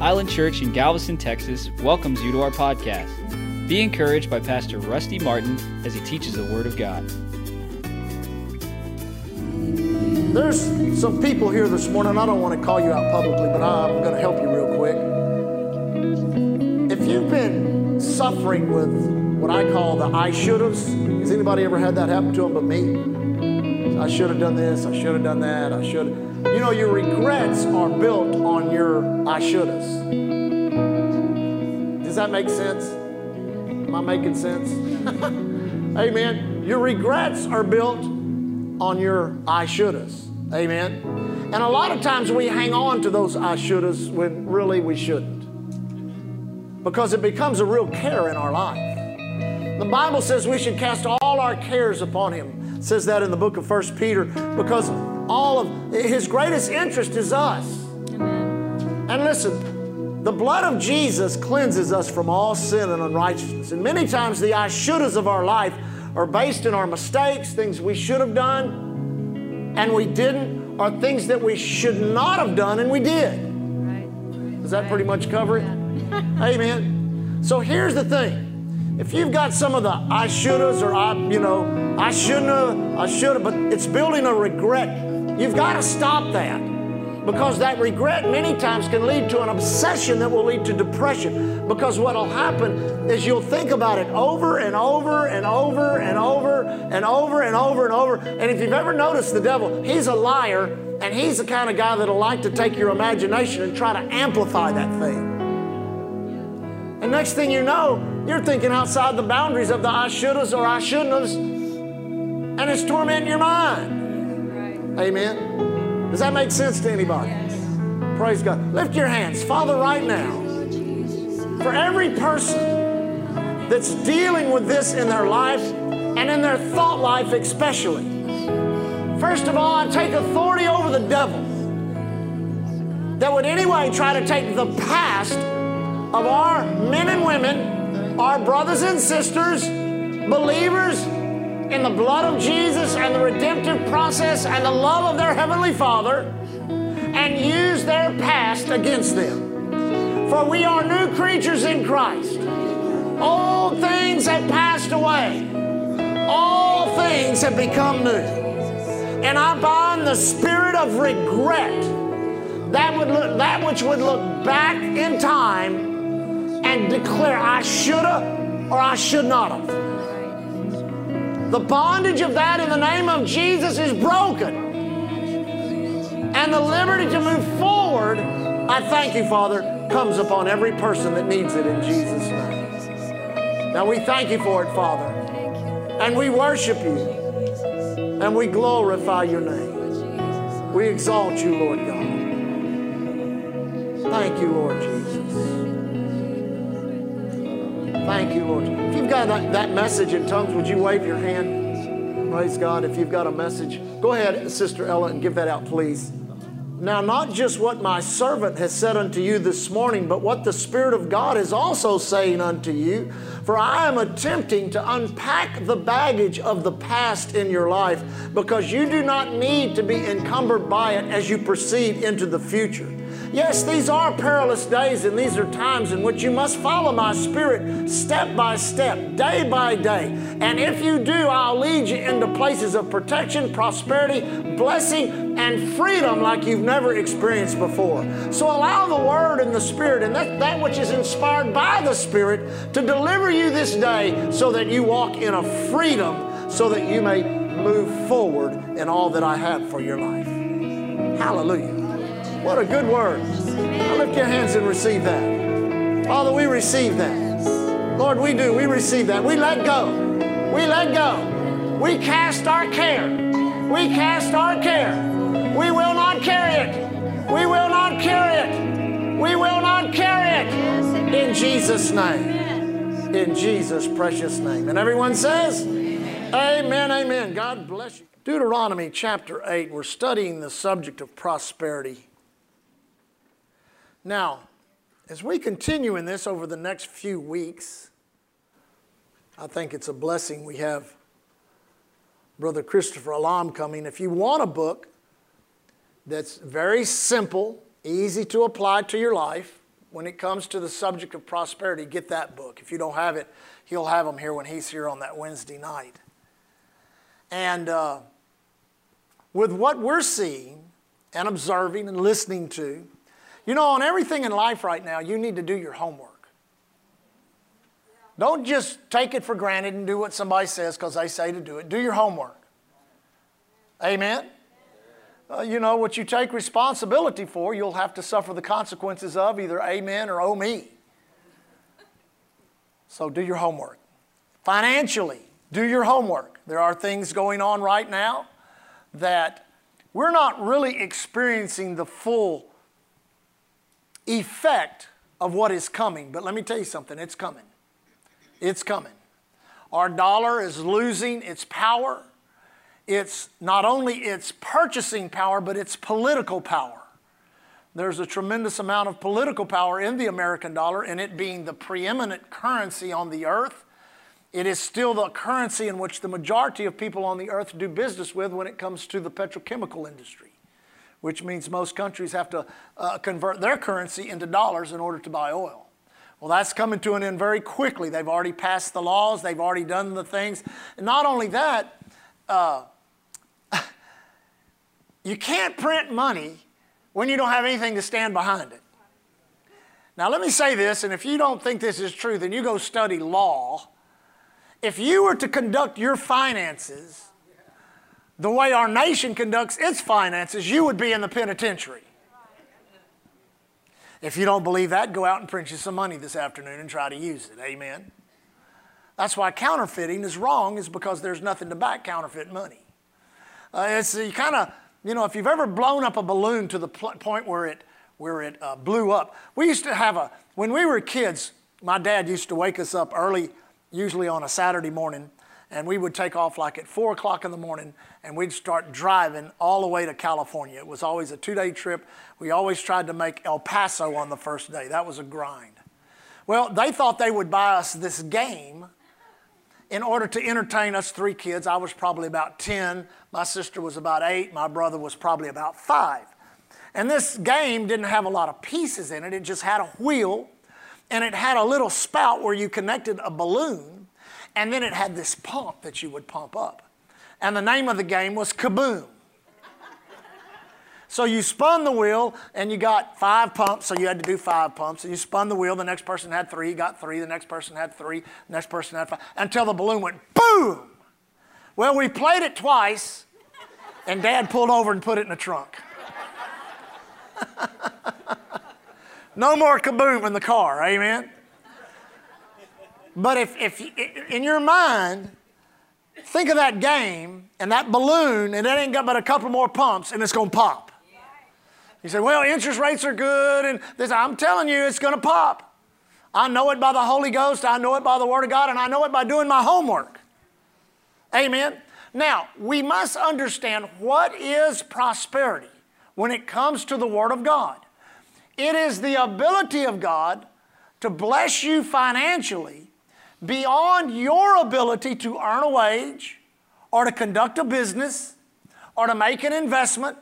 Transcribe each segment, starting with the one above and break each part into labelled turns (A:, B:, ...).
A: Island Church in Galveston, Texas welcomes you to our podcast. Be encouraged by Pastor Rusty Martin as he teaches the Word of God.
B: There's some people here this morning. I don't want to call you out publicly, but I'm going to help you real quick. If you've been suffering with what I call the I should haves, has anybody ever had that happen to them but me? I should have done this, I should have done that, I should You know, your regrets are built on your I should haves. Does that make sense? Am I making sense? Amen. Your regrets are built on your I shouldas. Amen. And a lot of times we hang on to those I shouldas when really we shouldn't. Because it becomes a real care in our life. The Bible says we should cast all our cares upon him. It says that in the book of First Peter because all of his greatest interest is us. Amen. And listen, the blood of Jesus cleanses us from all sin and unrighteousness. And many times the I shouldas of our life are based in our mistakes, things we should have done, and we didn't, or things that we should not have done and we did. Right. Does that pretty much cover it? Amen. So here's the thing. If you've got some of the I shouldas or I, you know, I shouldn't have, I should have, but it's building a regret, you've got to stop that. Because that regret many times can lead to an obsession that will lead to depression. Because what will happen is you'll think about it over and over and over and over and over and over and over. And if you've ever noticed the devil, he's a liar and he's the kind of guy that'll like to take your imagination and try to amplify that thing. And next thing you know, you're thinking outside the boundaries of the I shouldas or I shouldn't have's, and it's tormenting your mind. Amen. Does that make sense to anybody? Yes. Praise God. Lift your hands. Father, right now, for every person that's dealing with this in their life and in their thought life, especially, first of all, I take authority over the devil that would anyway try to take the past of our men and women, our brothers and sisters, believers, in the blood of Jesus and the redemptive process and the love of their Heavenly Father and use their past against them. For we are new creatures in Christ. Old things have passed away, all things have become new. And I bind the spirit of regret, that, would look, that which would look back in time and declare, I should have or I should not have. The bondage of that in the name of Jesus is broken. And the liberty to move forward, I thank you, Father, comes upon every person that needs it in Jesus' name. Now we thank you for it, Father. And we worship you. And we glorify your name. We exalt you, Lord God. Thank you, Lord Jesus. Thank you, Lord. If you've got that, that message in tongues, would you wave your hand? Praise God. If you've got a message, go ahead, Sister Ella, and give that out, please. Now, not just what my servant has said unto you this morning, but what the Spirit of God is also saying unto you. For I am attempting to unpack the baggage of the past in your life because you do not need to be encumbered by it as you proceed into the future. Yes, these are perilous days, and these are times in which you must follow my spirit step by step, day by day. And if you do, I'll lead you into places of protection, prosperity, blessing, and freedom like you've never experienced before. So allow the Word and the Spirit and that, that which is inspired by the Spirit to deliver you this day so that you walk in a freedom so that you may move forward in all that I have for your life. Hallelujah. What a good word. Now lift your hands and receive that. Father, we receive that. Lord, we do. We receive that. We let go. We let go. We cast our care. We cast our care. We will not carry it. We will not carry it. We will not carry it. In Jesus' name. In Jesus' precious name. And everyone says, Amen, amen. God bless you. Deuteronomy chapter 8, we're studying the subject of prosperity. Now, as we continue in this over the next few weeks, I think it's a blessing we have Brother Christopher Alam coming. If you want a book that's very simple, easy to apply to your life, when it comes to the subject of prosperity, get that book. If you don't have it, he'll have them here when he's here on that Wednesday night. And uh, with what we're seeing and observing and listening to, you know, on everything in life right now, you need to do your homework. Don't just take it for granted and do what somebody says because they say to do it. Do your homework. Amen? Uh, you know, what you take responsibility for, you'll have to suffer the consequences of either amen or oh me. So do your homework. Financially, do your homework. There are things going on right now that we're not really experiencing the full effect of what is coming. But let me tell you something it's coming. It's coming. Our dollar is losing its power. It's not only its purchasing power, but its political power. There's a tremendous amount of political power in the American dollar, and it being the preeminent currency on the earth. It is still the currency in which the majority of people on the earth do business with when it comes to the petrochemical industry, which means most countries have to uh, convert their currency into dollars in order to buy oil. Well, that's coming to an end very quickly. They've already passed the laws, they've already done the things. And not only that, uh, you can't print money when you don't have anything to stand behind it. Now, let me say this, and if you don't think this is true, then you go study law. If you were to conduct your finances the way our nation conducts its finances, you would be in the penitentiary. If you don't believe that, go out and print you some money this afternoon and try to use it. Amen. That's why counterfeiting is wrong, is because there's nothing to back counterfeit money. Uh, it's you kind of you know, if you've ever blown up a balloon to the point where it, where it uh, blew up, we used to have a, when we were kids, my dad used to wake us up early, usually on a Saturday morning, and we would take off like at 4 o'clock in the morning and we'd start driving all the way to California. It was always a two day trip. We always tried to make El Paso on the first day. That was a grind. Well, they thought they would buy us this game in order to entertain us three kids. I was probably about 10, my sister was about 8, my brother was probably about 5. And this game didn't have a lot of pieces in it, it just had a wheel and it had a little spout where you connected a balloon, and then it had this pump that you would pump up. And the name of the game was Kaboom. So you spun the wheel and you got five pumps, so you had to do five pumps. And you spun the wheel, the next person had three, got three, the next person had three, the next person had five, until the balloon went boom. Well, we played it twice, and Dad pulled over and put it in the trunk. no more kaboom in the car, amen? But if, if in your mind, think of that game and that balloon, and it ain't got but a couple more pumps, and it's going to pop. You say, well, interest rates are good, and this, I'm telling you, it's going to pop. I know it by the Holy Ghost, I know it by the Word of God, and I know it by doing my homework. Amen. Now, we must understand what is prosperity when it comes to the Word of God. It is the ability of God to bless you financially beyond your ability to earn a wage or to conduct a business or to make an investment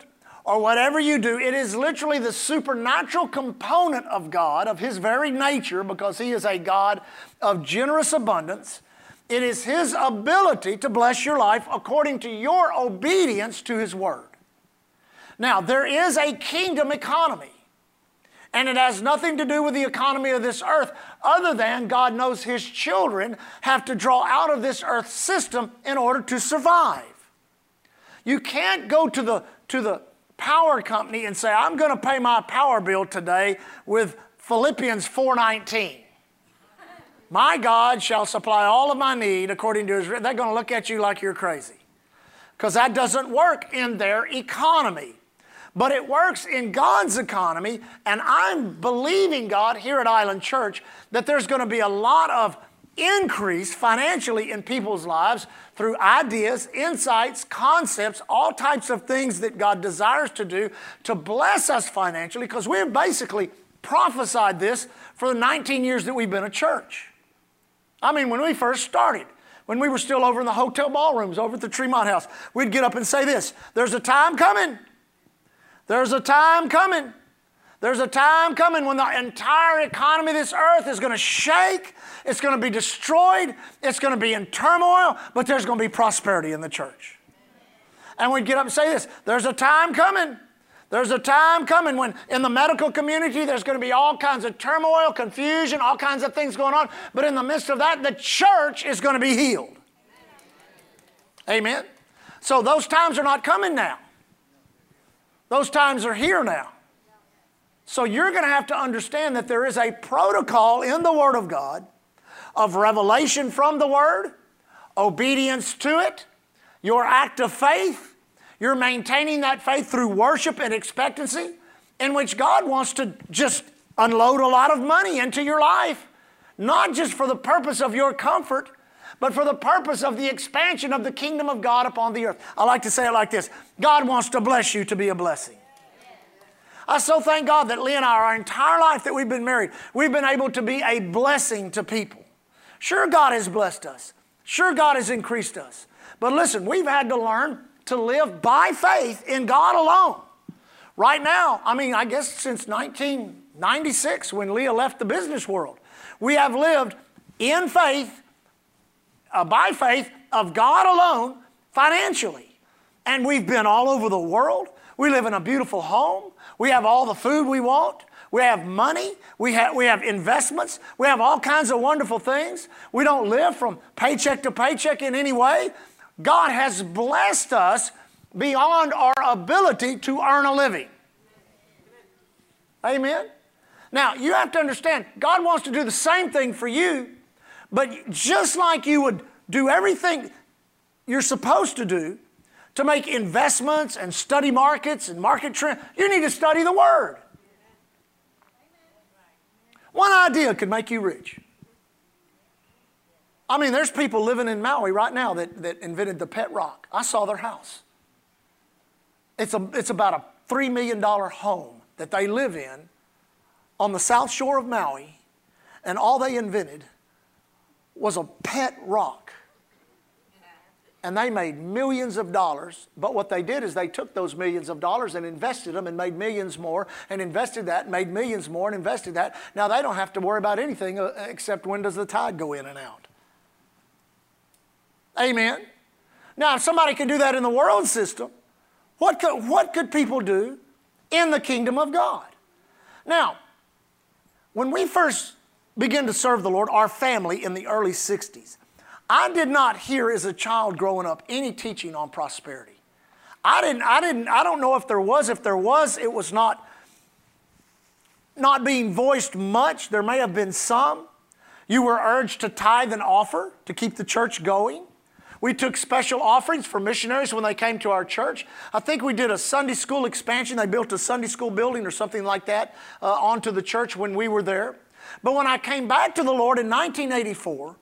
B: or whatever you do, it is literally the supernatural component of God, of His very nature, because He is a God of generous abundance. It is His ability to bless your life according to your obedience to His Word. Now, there is a kingdom economy, and it has nothing to do with the economy of this earth, other than God knows His children have to draw out of this earth system in order to survive. You can't go to the, to the power company and say, I'm going to pay my power bill today with Philippians 4:19. My God shall supply all of my need according to his they're going to look at you like you're crazy. Because that doesn't work in their economy. But it works in God's economy, and I'm believing God here at Island Church that there's going to be a lot of increase financially in people's lives through ideas, insights, concepts, all types of things that God desires to do to bless us financially because we've basically prophesied this for the 19 years that we've been a church. I mean, when we first started, when we were still over in the hotel ballrooms over at the Tremont House, we'd get up and say this There's a time coming. There's a time coming There's a time coming when the entire economy of this earth is going to shake, it's going to be destroyed, it's going to be in turmoil, but there's going to be prosperity in the church. And we get up and say this there's a time coming. There's a time coming when in the medical community there's going to be all kinds of turmoil, confusion, all kinds of things going on. But in the midst of that, the church is going to be healed. Amen. So those times are not coming now. Those times are here now. So you're going to have to understand that there is a protocol in the Word of God of revelation from the Word, obedience to it, your act of faith. You're maintaining that faith through worship and expectancy, in which God wants to just unload a lot of money into your life, not just for the purpose of your comfort, but for the purpose of the expansion of the kingdom of God upon the earth. I like to say it like this God wants to bless you to be a blessing. I so thank God that Lee and I, our entire life that we've been married, we've been able to be a blessing to people. Sure, God has blessed us. Sure, God has increased us. But listen, we've had to learn to live by faith in God alone. Right now, I mean, I guess since 1996 when Leah left the business world, we have lived in faith, uh, by faith of God alone financially. And we've been all over the world. We live in a beautiful home. We have all the food we want. We have money. We have, we have investments. We have all kinds of wonderful things. We don't live from paycheck to paycheck in any way. God has blessed us beyond our ability to earn a living. Amen? Now, you have to understand, God wants to do the same thing for you, but just like you would do everything you're supposed to do, to make investments and study markets and market trends, you need to study the Word. One idea could make you rich. I mean, there's people living in Maui right now that, that invented the pet rock. I saw their house. It's, a, it's about a $3 million home that they live in on the south shore of Maui, and all they invented was a pet rock and they made millions of dollars. But what they did is they took those millions of dollars and invested them and made millions more and invested that, and made millions more and invested that. Now they don't have to worry about anything uh, except when does the tide go in and out. Amen. Now, if somebody can do that in the world system, what could, what could people do in the kingdom of God? Now, when we first began to serve the Lord, our family in the early 60s, I did not hear as a child growing up any teaching on prosperity. I didn't, I didn't, I don't know if there was. If there was, it was not, not being voiced much. There may have been some. You were urged to tithe and offer to keep the church going. We took special offerings for missionaries when they came to our church. I think we did a Sunday school expansion. They built a Sunday school building or something like that uh, onto the church when we were there. But when I came back to the Lord in 1984,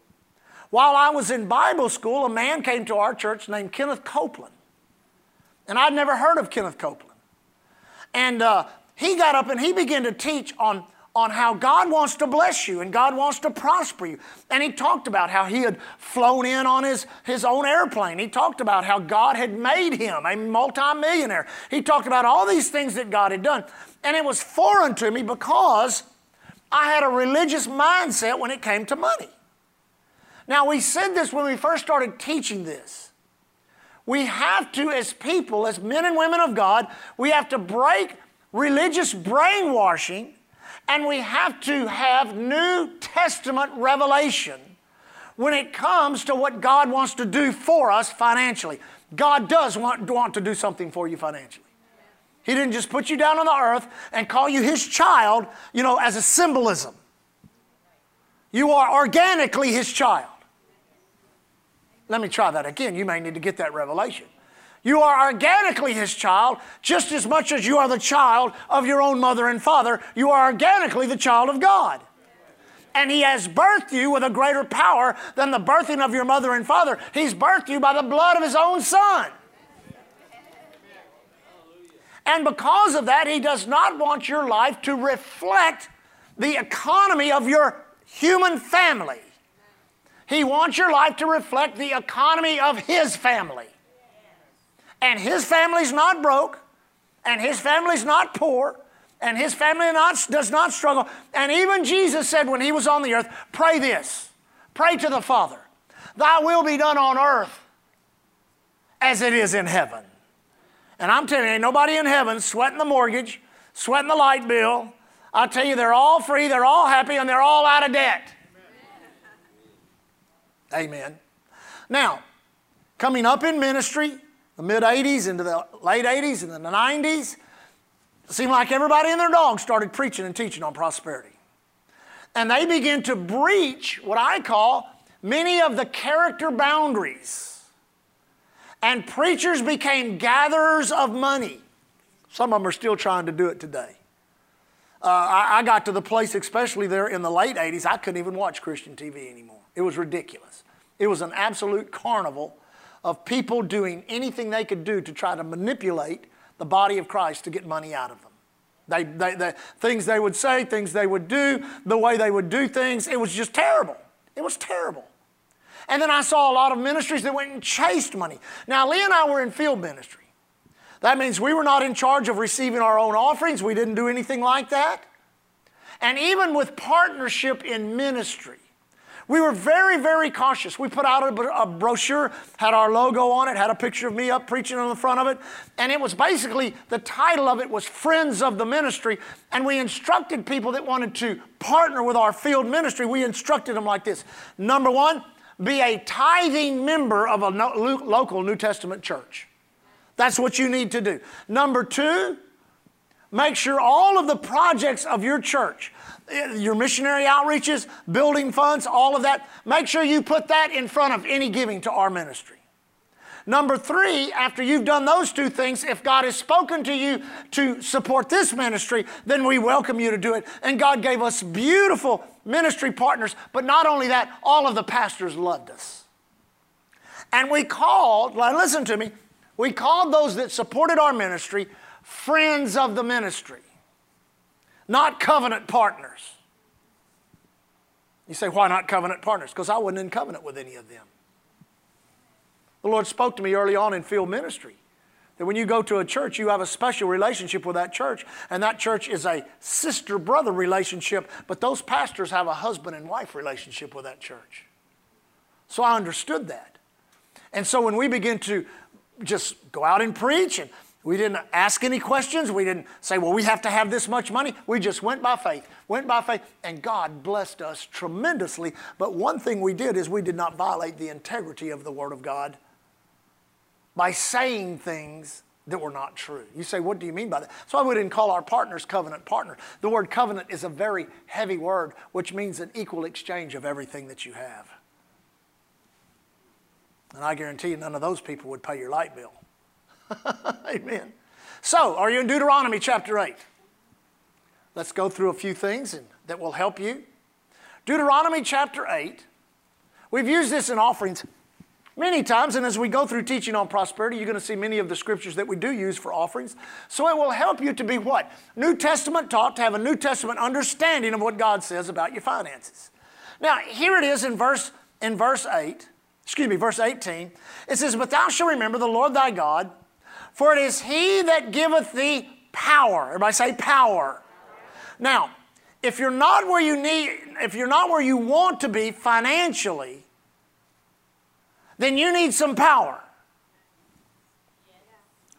B: while I was in Bible school, a man came to our church named Kenneth Copeland. And I'd never heard of Kenneth Copeland. And uh, he got up and he began to teach on, on how God wants to bless you and God wants to prosper you. And he talked about how he had flown in on his, his own airplane. He talked about how God had made him a multimillionaire. He talked about all these things that God had done. And it was foreign to me because I had a religious mindset when it came to money. Now, we said this when we first started teaching this. We have to, as people, as men and women of God, we have to break religious brainwashing and we have to have New Testament revelation when it comes to what God wants to do for us financially. God does want, want to do something for you financially. He didn't just put you down on the earth and call you His child, you know, as a symbolism. You are organically His child. Let me try that again. You may need to get that revelation. You are organically his child just as much as you are the child of your own mother and father. You are organically the child of God. And he has birthed you with a greater power than the birthing of your mother and father. He's birthed you by the blood of his own son. And because of that, he does not want your life to reflect the economy of your human family. He wants your life to reflect the economy of His family. And His family's not broke, and His family's not poor, And his family not, does not struggle. And even Jesus said when he was on the earth, pray this. Pray to the Father. Thy will be done on earth as it is in heaven. And I'm telling you, ain't nobody in heaven sweating the mortgage, sweating the light bill. I tell you, they're all free, they're all happy, and they're all out of debt. Amen. Now, coming up in ministry, the mid 80s into the late 80s and the 90s, it seemed like everybody and their dog started preaching and teaching on prosperity. And they began to breach what I call many of the character boundaries. And preachers became gatherers of money. Some of them are still trying to do it today. Uh, I, I got to the place, especially there in the late 80s, I couldn't even watch Christian TV anymore. It was ridiculous. It was an absolute carnival of people doing anything they could do to try to manipulate the body of Christ to get money out of them. They, they, they, things they would say, things they would do, the way they would do things, it was just terrible. It was terrible. And then I saw a lot of ministries that went and chased money. Now, Lee and I were in field ministry. That means we were not in charge of receiving our own offerings. We didn't do anything like that. And even with partnership in ministry, we were very, very cautious. We put out a, a, brochure, had our logo on it, had a picture of me up preaching on the front of it, and it was basically the title of it was Friends of the Ministry. And we instructed people that wanted to partner with our field ministry, we instructed them like this Number one, be a tithing member of a local New Testament church. That's what you need to do. Number two, make sure all of the projects of your church, your missionary outreaches, building funds, all of that, make sure you put that in front of any giving to our ministry. Number three, after you've done those two things, if God has spoken to you to support this ministry, then we welcome you to do it. And God gave us beautiful ministry partners, but not only that, all of the pastors loved us. And we called, listen to me, we called those that supported our ministry friends of the ministry not covenant partners. You say, why not covenant partners? Because I wasn't in covenant with any of them. The Lord spoke to me early on in field ministry that when you go to a church, you have a special relationship with that church, and that church is a sister brother relationship, but those pastors have a husband and wife relationship with that church. So I understood that. And so when we begin to just go out and preach and we didn't ask any questions. We didn't say, well, we have to have this much money. We just went by faith, went by faith, and God blessed us tremendously. But one thing we did is we did not violate the integrity of the Word of God by saying things that were not true. You say, what do you mean by that? So I wouldn't call our partners covenant partner. The word covenant is a very heavy word, which means an equal exchange of everything that you have. And I guarantee you, none of those people would pay your light bill. Amen. So, are you in Deuteronomy chapter 8? Let's go through a few things that will help you. Deuteronomy chapter 8. We've used this in offerings many times, and as we go through teaching on prosperity, you're going to see many of the scriptures that we do use for offerings. So it will help you to be what? New Testament taught, to have a New Testament understanding of what God says about your finances. Now, here it is in verse, in verse 8, excuse me, verse 18. It says, But thou shalt remember the Lord thy God for it is he that giveth thee power. Everybody say power. Now, if you're not where you need, if you're not where you want to be financially, then you need some power.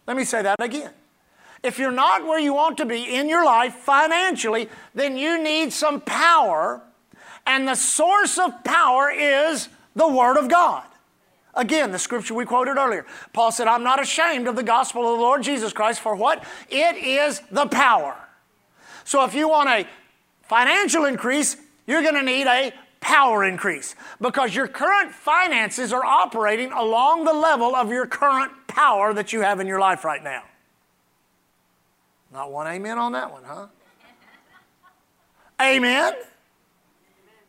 B: Let me say that again. If you're not where you want to be in your life financially, then you need some power, and the source of power is the Word of God. Again, the scripture we quoted earlier. Paul said, I'm not ashamed of the gospel of the Lord Jesus Christ, for what? It is the power. So if you want a financial increase, you're going to need a power increase because your current finances are operating along the level of your current power that you have in your life right now. Not one amen on that one, huh? Amen.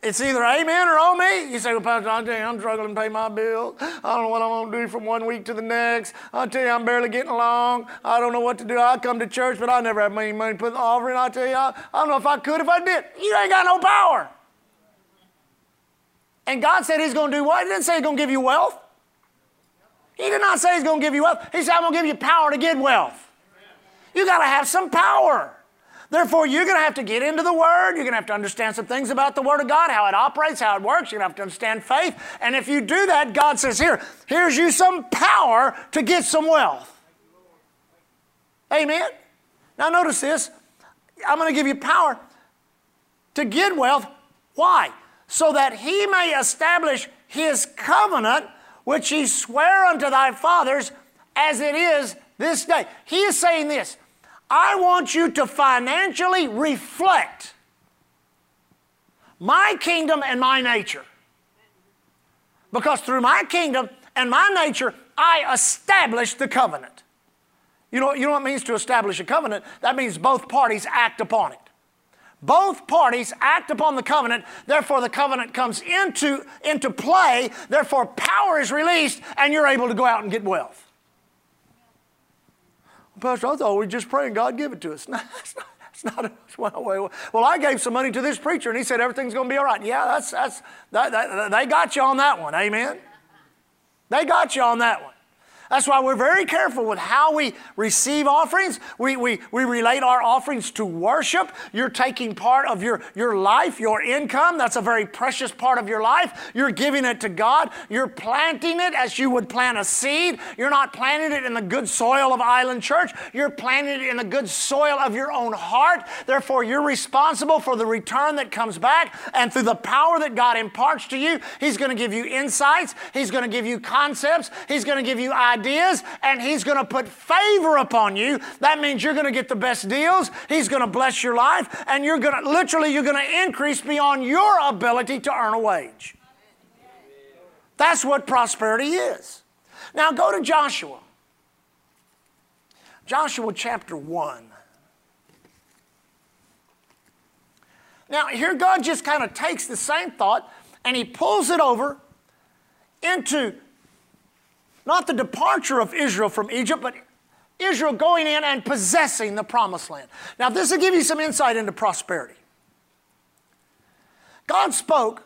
B: It's either amen or oh me. You say, well, Pastor, I tell you, I'm struggling to pay my bills. I don't know what I'm going to do from one week to the next. I tell you, I'm barely getting along. I don't know what to do. I come to church, but I never have any money to put in the offering. I tell you, I, I don't know if I could if I did. You ain't got no power. And God said He's going to do what? He didn't say He's going to give you wealth. He did not say He's going to give you wealth. He said, I'm going to give you power to get wealth. You got to have some power. Therefore, you're going to have to get into the Word. You're going to have to understand some things about the Word of God, how it operates, how it works. You're going to have to understand faith. And if you do that, God says, Here, here's you some power to get some wealth. Amen. Now, notice this. I'm going to give you power to get wealth. Why? So that he may establish his covenant, which he sware unto thy fathers, as it is this day. He is saying this I want you to financially reflect my kingdom and my nature. Because through my kingdom and my nature, I establish the covenant. You know, you know what it means to establish a covenant? That means both parties act upon it. Both parties act upon the covenant, therefore the covenant comes into, into play, therefore power is released, and you're able to go out and get wealth. Pastor, I thought we just pray and God give it to us. That's not, that's not a, well, well, I gave some money to this preacher and he said everything's going to be all right. Yeah, that's, that's, that, that, they got you on that one. Amen. They got you on that one. That's why we're very careful with how we receive offerings. We, we, we relate our offerings to worship. You're taking part of your, your life, your income. That's a very precious part of your life. You're giving it to God. You're planting it as you would plant a seed. You're not planting it in the good soil of Island Church. You're planting it in the good soil of your own heart. Therefore, you're responsible for the return that comes back. And through the power that God imparts to you, He's going to give you insights. He's going to give you concepts. He's going to give you ideas ideas and He's going to put favor upon you. That means you're going to get the best deals. He's going to bless your life and you're going to literally you're going to increase beyond your ability to earn a wage. That's what prosperity is. Now go to Joshua. Joshua chapter 1. Now, here God just kind of takes the same thought and he pulls it over into not the departure of Israel from Egypt, but Israel going in and possessing the promised land. Now, this will give you some insight into prosperity. God spoke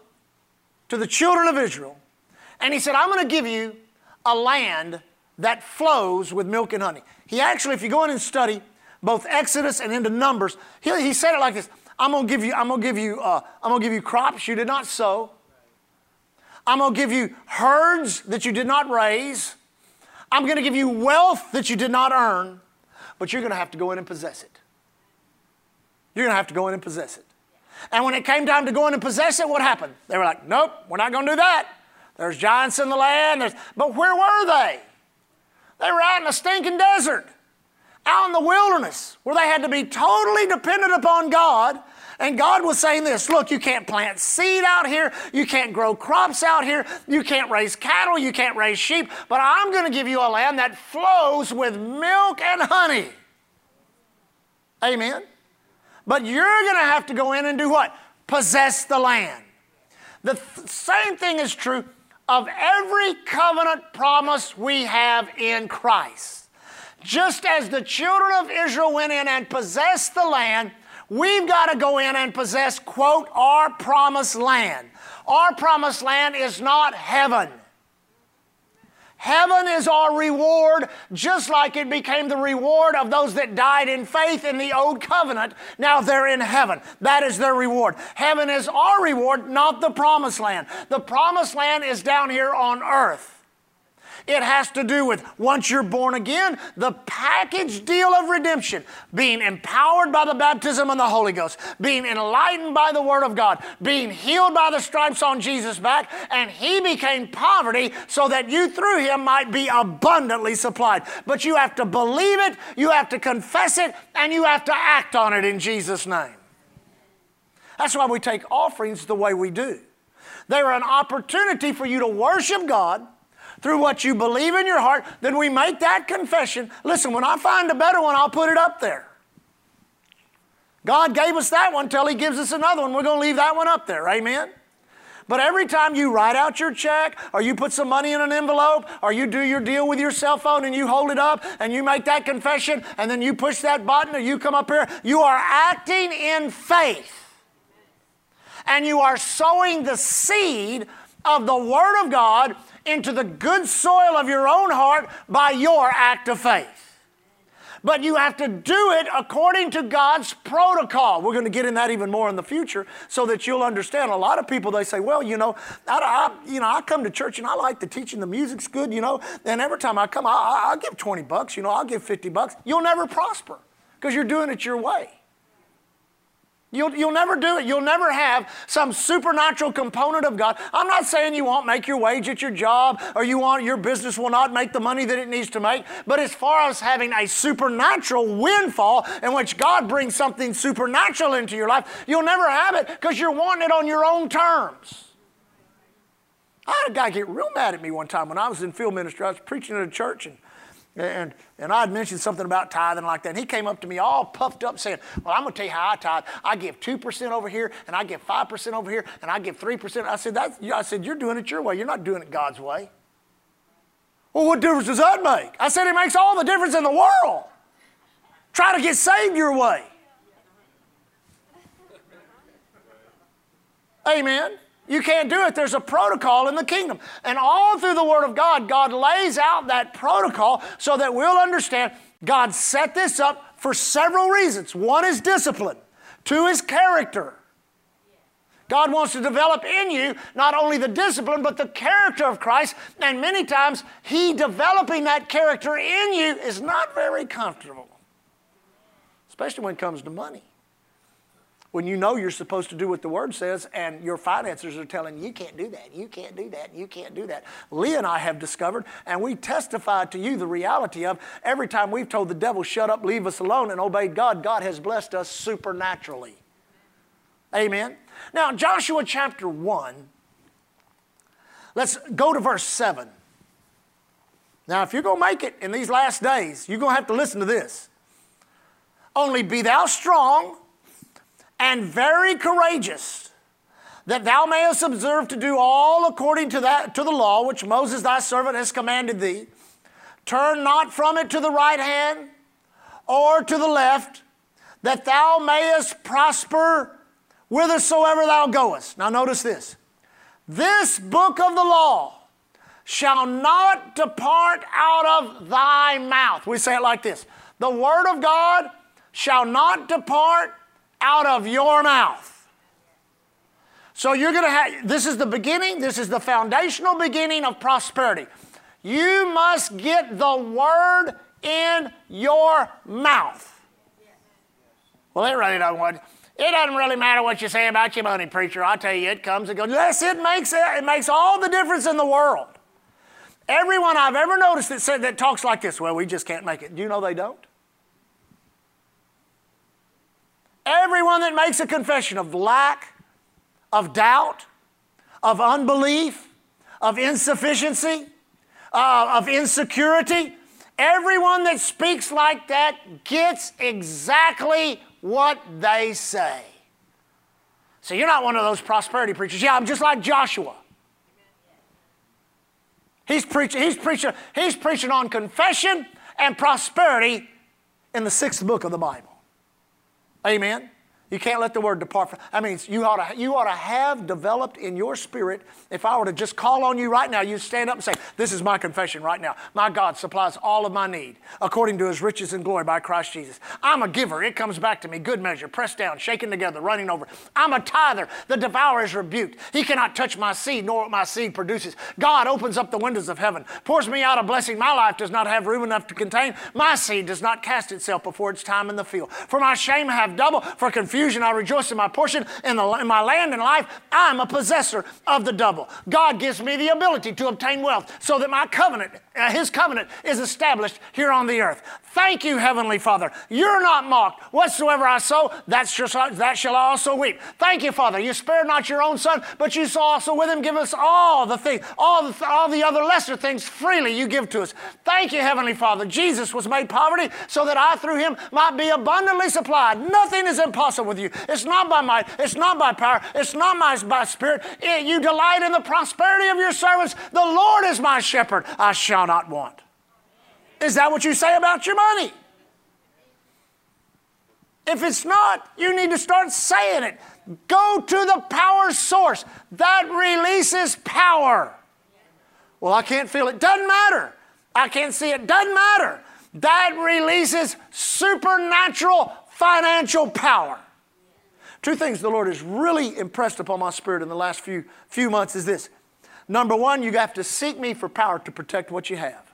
B: to the children of Israel, and He said, I'm going to give you a land that flows with milk and honey. He actually, if you go in and study both Exodus and into Numbers, he, he said it like this I'm going to give you, I'm going to give you, uh, I'm going to give you crops you did not sow. I'm going to give you herds that you did not raise. I'm going to give you wealth that you did not earn, but you're going to have to go in and possess it. You're going to have to go in and possess it. And when it came time to go in and possess it, what happened? They were like, nope, we're not going to do that. There's giants in the land. There's... But where were they? They were out in a stinking desert, out in the wilderness, where they had to be totally dependent upon God and God was saying this look, you can't plant seed out here, you can't grow crops out here, you can't raise cattle, you can't raise sheep, but I'm going to give you a land that flows with milk and honey. Amen. But you're going to have to go in and do what? Possess the land. The th- same thing is true of every covenant promise we have in Christ. Just as the children of Israel went in and possessed the land, We've got to go in and possess, quote, our promised land. Our promised land is not heaven. Heaven is our reward, just like it became the reward of those that died in faith in the old covenant. Now they're in heaven. That is their reward. Heaven is our reward, not the promised land. The promised land is down here on earth. It has to do with once you're born again, the package deal of redemption, being empowered by the baptism of the Holy Ghost, being enlightened by the Word of God, being healed by the stripes on Jesus' back, and He became poverty so that you through Him might be abundantly supplied. But you have to believe it, you have to confess it, and you have to act on it in Jesus' name. That's why we take offerings the way we do. They're an opportunity for you to worship God through what you believe in your heart, then we make that confession. Listen, when I find a better one, I'll put it up there. God gave us that one till He gives us another one. We're going to leave that one up there. Amen? But every time you write out your check, or you put some money in an envelope, or you do your deal with your cell phone and you hold it up and you make that confession, and then you push that button or you come up here, you are acting in faith. And you are sowing the seed of the Word of God into the good soil of your own heart by your act of faith. But you have to do it according to God's protocol. We're going to get in that even more in the future so that you'll understand. A lot of people, they say, well, you know, I, I you know, I come to church and I like the teaching, the music's good, you know, and every time I come, I, I'll give 20 bucks, you know, I'll give 50 bucks. You'll never prosper because you're doing it your way. You'll, you'll never do it. You'll never have some supernatural component of God. I'm not saying you won't make your wage at your job or you want your business will not make the money that it needs to make. But as far as having a supernatural windfall in which God brings something supernatural into your life, you'll never have it because you're wanting it on your own terms. I had a guy get real mad at me one time when I was in field ministry. I was preaching at a church and and, and I had mentioned something about tithing like that. And he came up to me all puffed up saying, Well, I'm going to tell you how I tithe. I give 2% over here, and I give 5% over here, and I give 3%. I said, That's, I said, You're doing it your way. You're not doing it God's way. Well, what difference does that make? I said, It makes all the difference in the world. Try to get saved your way. Amen. You can't do it. There's a protocol in the kingdom. And all through the Word of God, God lays out that protocol so that we'll understand God set this up for several reasons. One is discipline, two is character. God wants to develop in you not only the discipline, but the character of Christ. And many times, He developing that character in you is not very comfortable, especially when it comes to money when you know you're supposed to do what the word says and your finances are telling you you can't do that, you can't do that, you can't do that. Lee and I have discovered, and we testify to you the reality of every time we've told the devil, shut up, leave us alone, and obeyed God, God has blessed us supernaturally. Amen. Now, Joshua chapter 1, let's go to verse 7. Now, if you're going to make it in these last days, you're going to have to listen to this. Only be thou strong and very courageous, that thou mayest observe to do all according to that to the law which Moses thy servant has commanded thee. Turn not from it to the right hand or to the left, that thou mayest prosper whithersoever thou goest. Now notice this. This book of the law shall not depart out of thy mouth. We say it like this. The word of God shall not depart out of your mouth. So you're going to have, this is the beginning, this is the foundational beginning of prosperity. You must get the word in your mouth. Well, it really doesn't it doesn't really matter what you say about your money, preacher. I tell you, it comes and goes. Yes, it makes it, it makes all the difference in the world. Everyone I've ever noticed that said that talks like this, well, we just can't make it. Do you know they don't? Everyone that makes a confession of lack, of doubt, of unbelief, of insufficiency, uh, of insecurity, everyone that speaks like that gets exactly what they say. So you're not one of those prosperity preachers. Yeah, I'm just like Joshua. He's preaching, he's preaching, he's preaching on confession and prosperity in the sixth book of the Bible. Amen. You can't let the word depart from. I mean, you ought to you ought to have developed in your spirit. If I were to just call on you right now, you stand up and say, "This is my confession right now. My God supplies all of my need according to His riches and glory by Christ Jesus. I'm a giver. It comes back to me, good measure, pressed down, shaken together, running over. I'm a tither. The devourer is rebuked. He cannot touch my seed, nor what my seed produces. God opens up the windows of heaven, pours me out a blessing. My life does not have room enough to contain. My seed does not cast itself before its time in the field. For my shame I have double. For confusion confusion, I rejoice in my portion. In, the, in my land and life, I'm a possessor of the double. God gives me the ability to obtain wealth so that my covenant, uh, His covenant, is established here on the earth. Thank you, Heavenly Father. You're not mocked. Whatsoever I sow, that shall, that shall I also reap. Thank you, Father. You spared not your own Son, but you saw also with Him give us all the things, all the, all the other lesser things freely you give to us. Thank you, Heavenly Father. Jesus was made poverty so that I through Him might be abundantly supplied. Nothing is impossible with you. It's not by might, it's not by power, it's not by, by spirit. It, you delight in the prosperity of your servants. The Lord is my shepherd, I shall not want. Is that what you say about your money? If it's not, you need to start saying it. Go to the power source that releases power. Well, I can't feel it. Doesn't matter. I can't see it. Doesn't matter. that releases supernatural financial power. Two things the Lord has really impressed upon my spirit in the last few, few months is this. Number one, you have to seek me for power to protect what you have.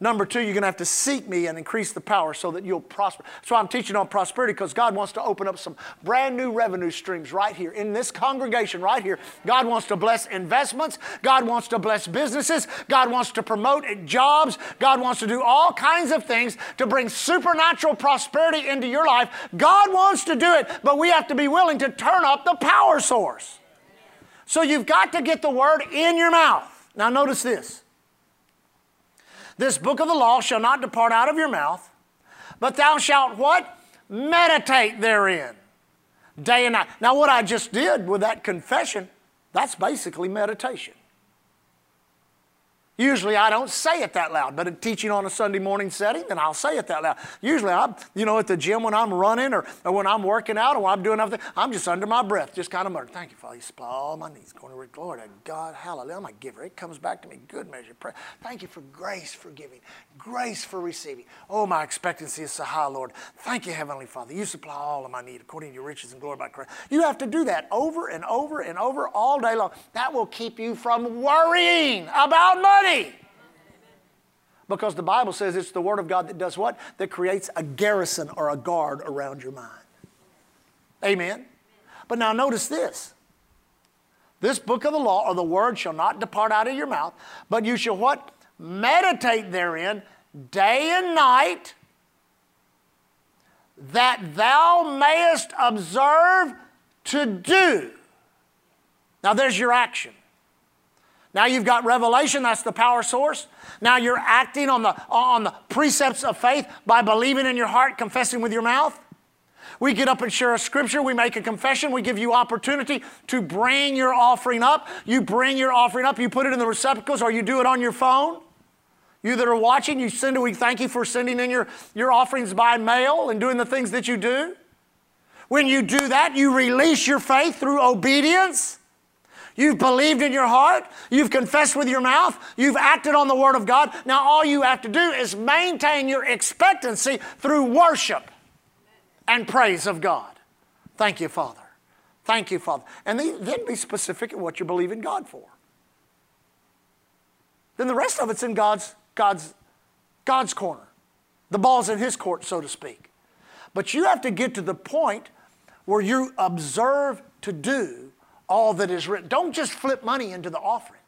B: Number two, you're going to have to seek me and increase the power so that you'll prosper. So I'm teaching on prosperity because God wants to open up some brand new revenue streams right here in this congregation, right here. God wants to bless investments. God wants to bless businesses. God wants to promote jobs. God wants to do all kinds of things to bring supernatural prosperity into your life. God wants to do it, but we have to be willing to turn up the power source. So you've got to get the word in your mouth. Now, notice this. This book of the law shall not depart out of your mouth, but thou shalt what? Meditate therein day and night. Now, what I just did with that confession, that's basically meditation. Usually I don't say it that loud, but in teaching on a Sunday morning setting, then I'll say it that loud. Usually I'm, you know, at the gym when I'm running or, or when I'm working out or when I'm doing other things, I'm just under my breath, just kind of muttering, thank you, Father. You supply all my needs. Going to glory to God. Hallelujah. I'm a giver. It comes back to me. Good measure. Prayer. Thank you for grace for giving, grace for receiving. Oh, my expectancy is so high, Lord. Thank you, Heavenly Father. You supply all of my need according to your riches and glory by Christ. You have to do that over and over and over all day long. That will keep you from worrying about money. Because the Bible says it's the Word of God that does what? That creates a garrison or a guard around your mind. Amen? But now notice this. This book of the law or the Word shall not depart out of your mouth, but you shall what? Meditate therein day and night, that thou mayest observe to do. Now there's your action. Now you've got revelation, that's the power source. Now you're acting on the, on the precepts of faith by believing in your heart, confessing with your mouth. We get up and share a scripture. We make a confession. We give you opportunity to bring your offering up. You bring your offering up. You put it in the receptacles or you do it on your phone. You that are watching, you send it. We thank you for sending in your, your offerings by mail and doing the things that you do. When you do that, you release your faith through obedience. You've believed in your heart. You've confessed with your mouth. You've acted on the Word of God. Now, all you have to do is maintain your expectancy through worship and praise of God. Thank you, Father. Thank you, Father. And then be specific in what you believe in God for. Then the rest of it's in God's, God's, God's corner. The ball's in His court, so to speak. But you have to get to the point where you observe to do all that is written. Don't just flip money into the offering.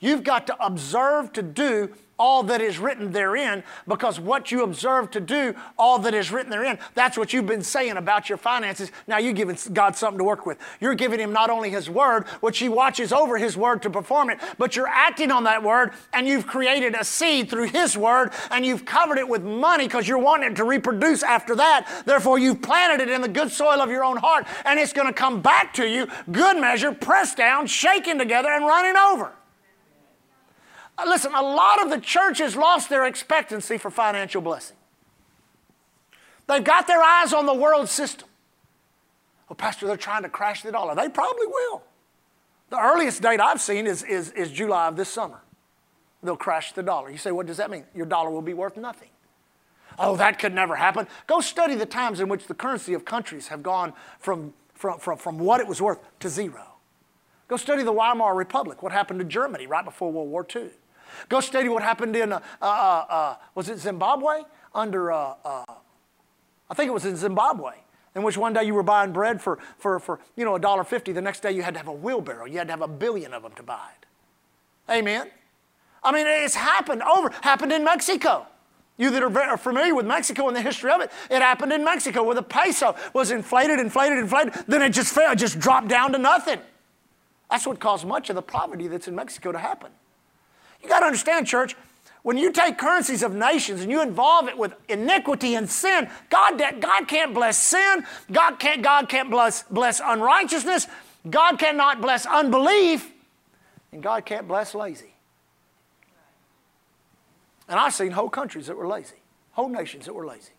B: You've got to observe to do all that is written therein because what you observe to do, all that is written therein, that's what you've been saying about your finances. Now you're giving God something to work with. You're giving Him not only His Word, which He watches over His Word to perform it, but you're acting on that Word and you've created a seed through His Word and you've covered it with money because you're wanting it to reproduce after that. Therefore, you've planted it in the good soil of your own heart and it's going to come back to you, good measure, pressed down, shaken together, and running over. Listen, a lot of the churches lost their expectancy for financial blessing. They've got their eyes on the world system. Well, Pastor, they're trying to crash the dollar. They probably will. The earliest date I've seen is, is, is July of this summer. They'll crash the dollar. You say, what does that mean? Your dollar will be worth nothing. Oh, that could never happen. Go study the times in which the currency of countries have gone from, from, from, from what it was worth to zero. Go study the Weimar Republic, what happened to Germany right before World War II. Go study what happened in, uh, uh, uh, was it Zimbabwe? Under, uh, uh, I think it was in Zimbabwe, in which one day you were buying bread for, for, for you know, $1.50. The next day you had to have a wheelbarrow. You had to have a billion of them to buy it. Amen? I mean, it's happened over, happened in Mexico. You that are familiar with Mexico and the history of it, it happened in Mexico where the peso was inflated, inflated, inflated, then it just fell, just dropped down to nothing. That's what caused much of the poverty that's in Mexico to happen. You got to understand, church, when you take currencies of nations and you involve it with iniquity and sin, God, God can't bless sin. God can't, God can't bless, bless unrighteousness. God cannot bless unbelief. And God can't bless lazy. And I've seen whole countries that were lazy, whole nations that were lazy.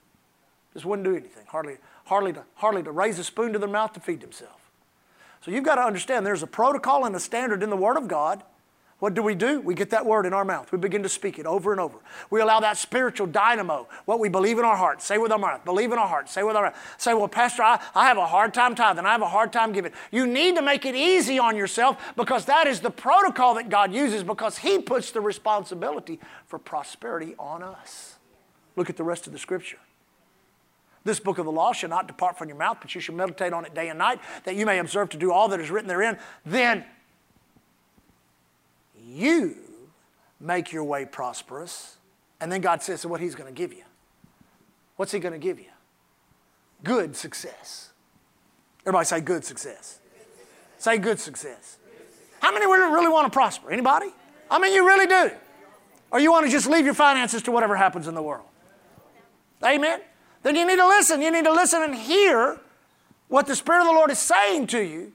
B: Just wouldn't do anything, hardly, hardly, to, hardly to raise a spoon to their mouth to feed themselves. So you've got to understand there's a protocol and a standard in the Word of God What do we do? We get that word in our mouth. We begin to speak it over and over. We allow that spiritual dynamo, what we believe in our heart, say with our mouth, believe in our heart, say with our mouth. Say, well, Pastor, I, I have a hard time tithing. I have a hard time giving. You need to make it easy on yourself because that is the protocol that God uses because He puts the responsibility for prosperity on us. Look at the rest of the scripture. This book of the law shall not depart from your mouth, but you shall meditate on it day and night, that you may observe to do all that is written therein. Then you make your way prosperous. And then God says, so what He's going to give you. What's He going to give you? Good success. Everybody say good success. Say good success. How many really want to prosper? Anybody? I mean, you really do. Or you want to just leave your finances to whatever happens in the world? Amen? Then you need to listen. You need to listen and hear what the Spirit of the Lord is saying to you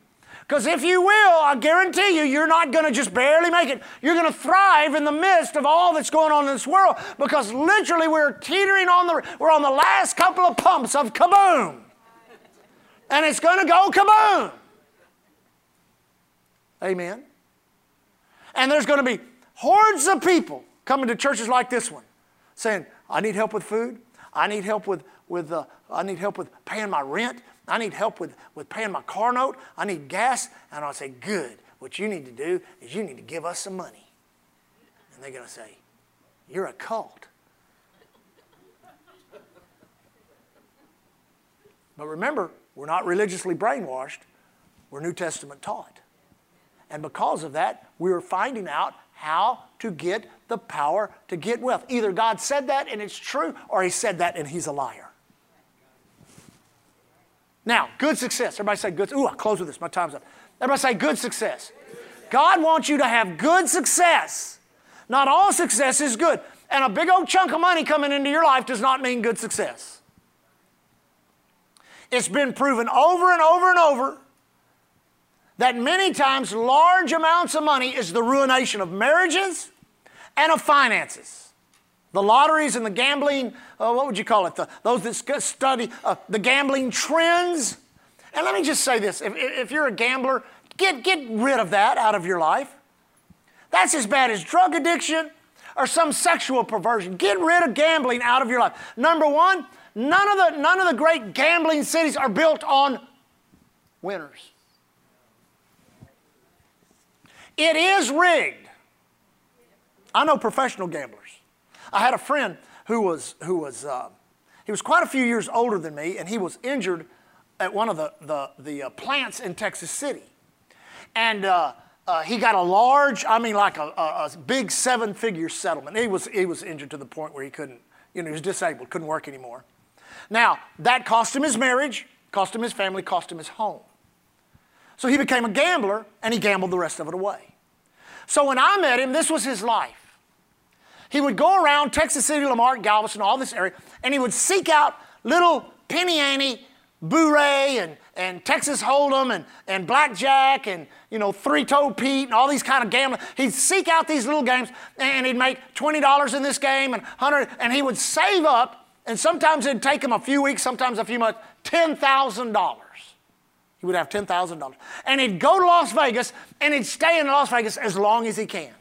B: because if you will, I guarantee you, you're not going to just barely make it. You're going to thrive in the midst of all that's going on in this world because literally we're teetering on the, we're on the last couple of pumps of kaboom. And it's going to go kaboom. Amen. And there's going to be hordes of people coming to churches like this one saying, I need help with food. I need help with, with uh, I need help with paying my rent. I need help with, with paying my car note. I need gas. And I'll say, Good. What you need to do is you need to give us some money. And they're going to say, You're a cult. But remember, we're not religiously brainwashed, we're New Testament taught. And because of that, we're finding out how to get the power to get wealth. Either God said that and it's true, or He said that and He's a liar. Now, good success. Everybody say good. Ooh, I'll close with this. My time's up. Everybody say good success. God wants you to have good success. Not all success is good. And a big old chunk of money coming into your life does not mean good success. It's been proven over and over and over that many times large amounts of money is the ruination of marriages and of finances. The lotteries and the gambling, uh, what would you call it? The, those that study uh, the gambling trends. And let me just say this if, if you're a gambler, get, get rid of that out of your life. That's as bad as drug addiction or some sexual perversion. Get rid of gambling out of your life. Number one, none of the, none of the great gambling cities are built on winners. It is rigged. I know professional gamblers. I had a friend who was, who was uh, he was quite a few years older than me, and he was injured at one of the, the, the uh, plants in Texas City. And uh, uh he got a large, I mean, like a, a, a big seven figure settlement. He was, he was injured to the point where he couldn't, you know, he was disabled, couldn't work anymore. Now, that cost him his marriage, cost him his family, cost him his home. So he became a gambler, and he gambled the rest of it away. So when I met him, this was his life. He would go around Texas City, La Marque, Galveston, all this area, and he would seek out little penny ante, Bourré and, and Texas Hold'em and, and Blackjack and, you know, Three-Toe Pete and all these kind of gambling. He'd seek out these little games and he'd make $20 in this game and 100 and he would save up and sometimes it'd take him a few weeks, sometimes a few months, $10,000. He would have $10,000. And he'd go to Las Vegas and he'd stay in Las Vegas as long as he can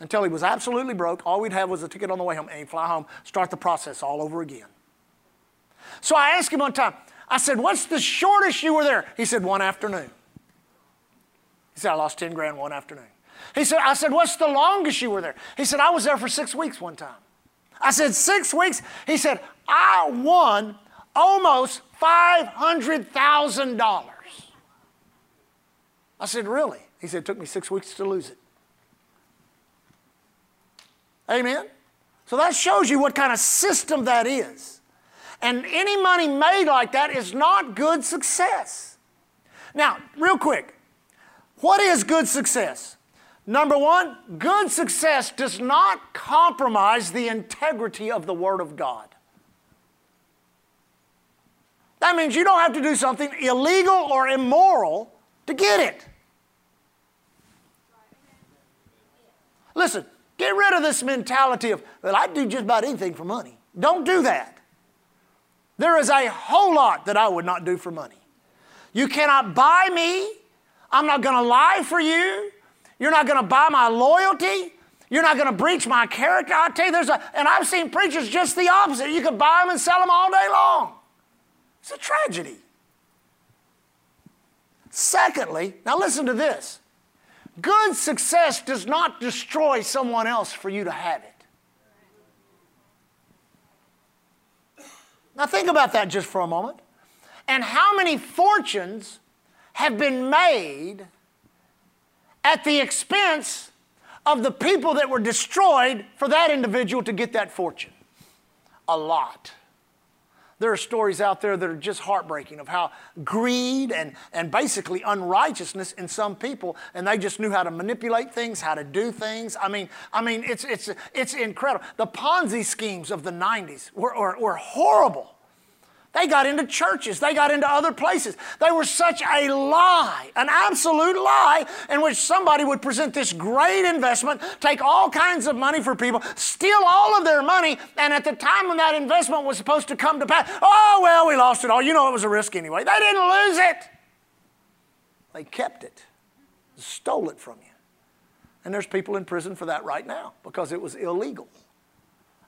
B: until he was absolutely broke. All we'd have was a ticket on the way home, and he'd fly home, start the process all over again. So I asked him one time, I said, What's the shortest you were there? He said, One afternoon. He said, I lost 10 grand one afternoon. He said, I said, What's the longest you were there? He said, I was there for six weeks one time. I said, Six weeks? He said, I won almost $500,000. I said, Really? He said, It took me six weeks to lose it. Amen? So that shows you what kind of system that is. And any money made like that is not good success. Now, real quick, what is good success? Number one, good success does not compromise the integrity of the Word of God. That means you don't have to do something illegal or immoral to get it. Listen, Get rid of this mentality of, well, I'd do just about anything for money. Don't do that. There is a whole lot that I would not do for money. You cannot buy me. I'm not going to lie for you. You're not going to buy my loyalty. You're not going to breach my character. I tell you, there's a, and I've seen preachers just the opposite. You could buy them and sell them all day long. It's a tragedy. Secondly, now listen to this good success does not destroy someone else for you to have it. Now, think about that just for a moment. And how many fortunes have been made at the expense of the people that were destroyed for that individual to get that fortune? A lot. There are stories out there that are just heartbreaking of how greed and, and basically unrighteousness in some people, and they just knew how to manipulate things, how to do things. I mean, I mean, it's, it's, it's incredible. The Ponzi schemes of the 90s were, were, were horrible. They got into churches. They got into other places. They were such a lie, an absolute lie, in which somebody would present this great investment, take all kinds of money for people, steal all of their money, and at the time when that investment was supposed to come to pass, oh, well, we lost it all. You know it was a risk anyway. They didn't lose it, they kept it, stole it from you. And there's people in prison for that right now because it was illegal.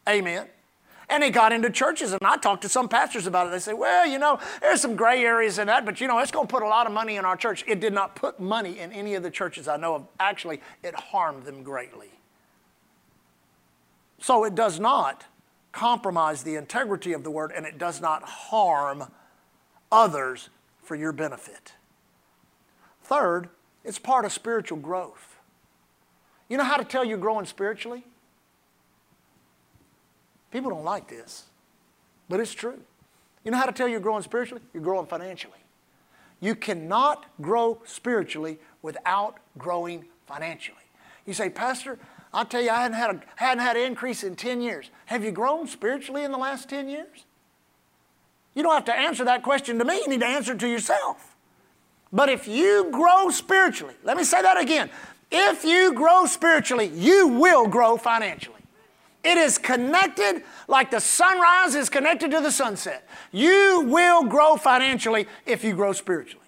B: Amen. And he got into churches, and I talked to some pastors about it. They say, well, you know, there's some gray areas in that, but you know, it's going to put a lot of money in our church. It did not put money in any of the churches I know of. Actually, it harmed them greatly. So it does not compromise the integrity of the word, and it does not harm others for your benefit. Third, it's part of spiritual growth. You know how to tell you're growing spiritually? People don't like this, but it's true. You know how to tell you're growing spiritually? You're growing financially. You cannot grow spiritually without growing financially. You say, Pastor, I'll tell you, I hadn't had, a, hadn't had an increase in 10 years. Have you grown spiritually in the last 10 years? You don't have to answer that question to me, you need to answer it to yourself. But if you grow spiritually, let me say that again. If you grow spiritually, you will grow financially. It is connected like the sunrise is connected to the sunset. You will grow financially if you grow spiritually.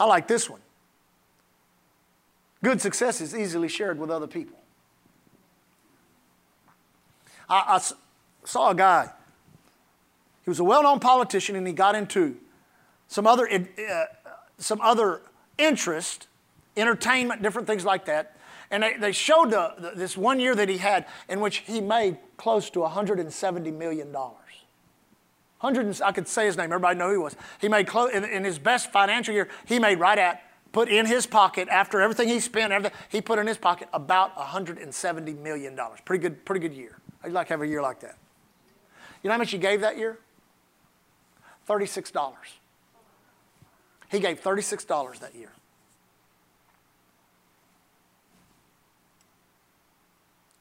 B: I like this one. Good success is easily shared with other people. I, I saw a guy. He was a well-known politician, and he got into some other uh, some other interest, entertainment, different things like that. And they, they showed the, the, this one year that he had in which he made close to $170 million. 100, I could say his name, everybody know who he was. He made close, in, in his best financial year, he made right at, put in his pocket, after everything he spent, everything, he put in his pocket about $170 million. Pretty good, pretty good year. I'd like to have a year like that. You know how much he gave that year? $36. He gave $36 that year.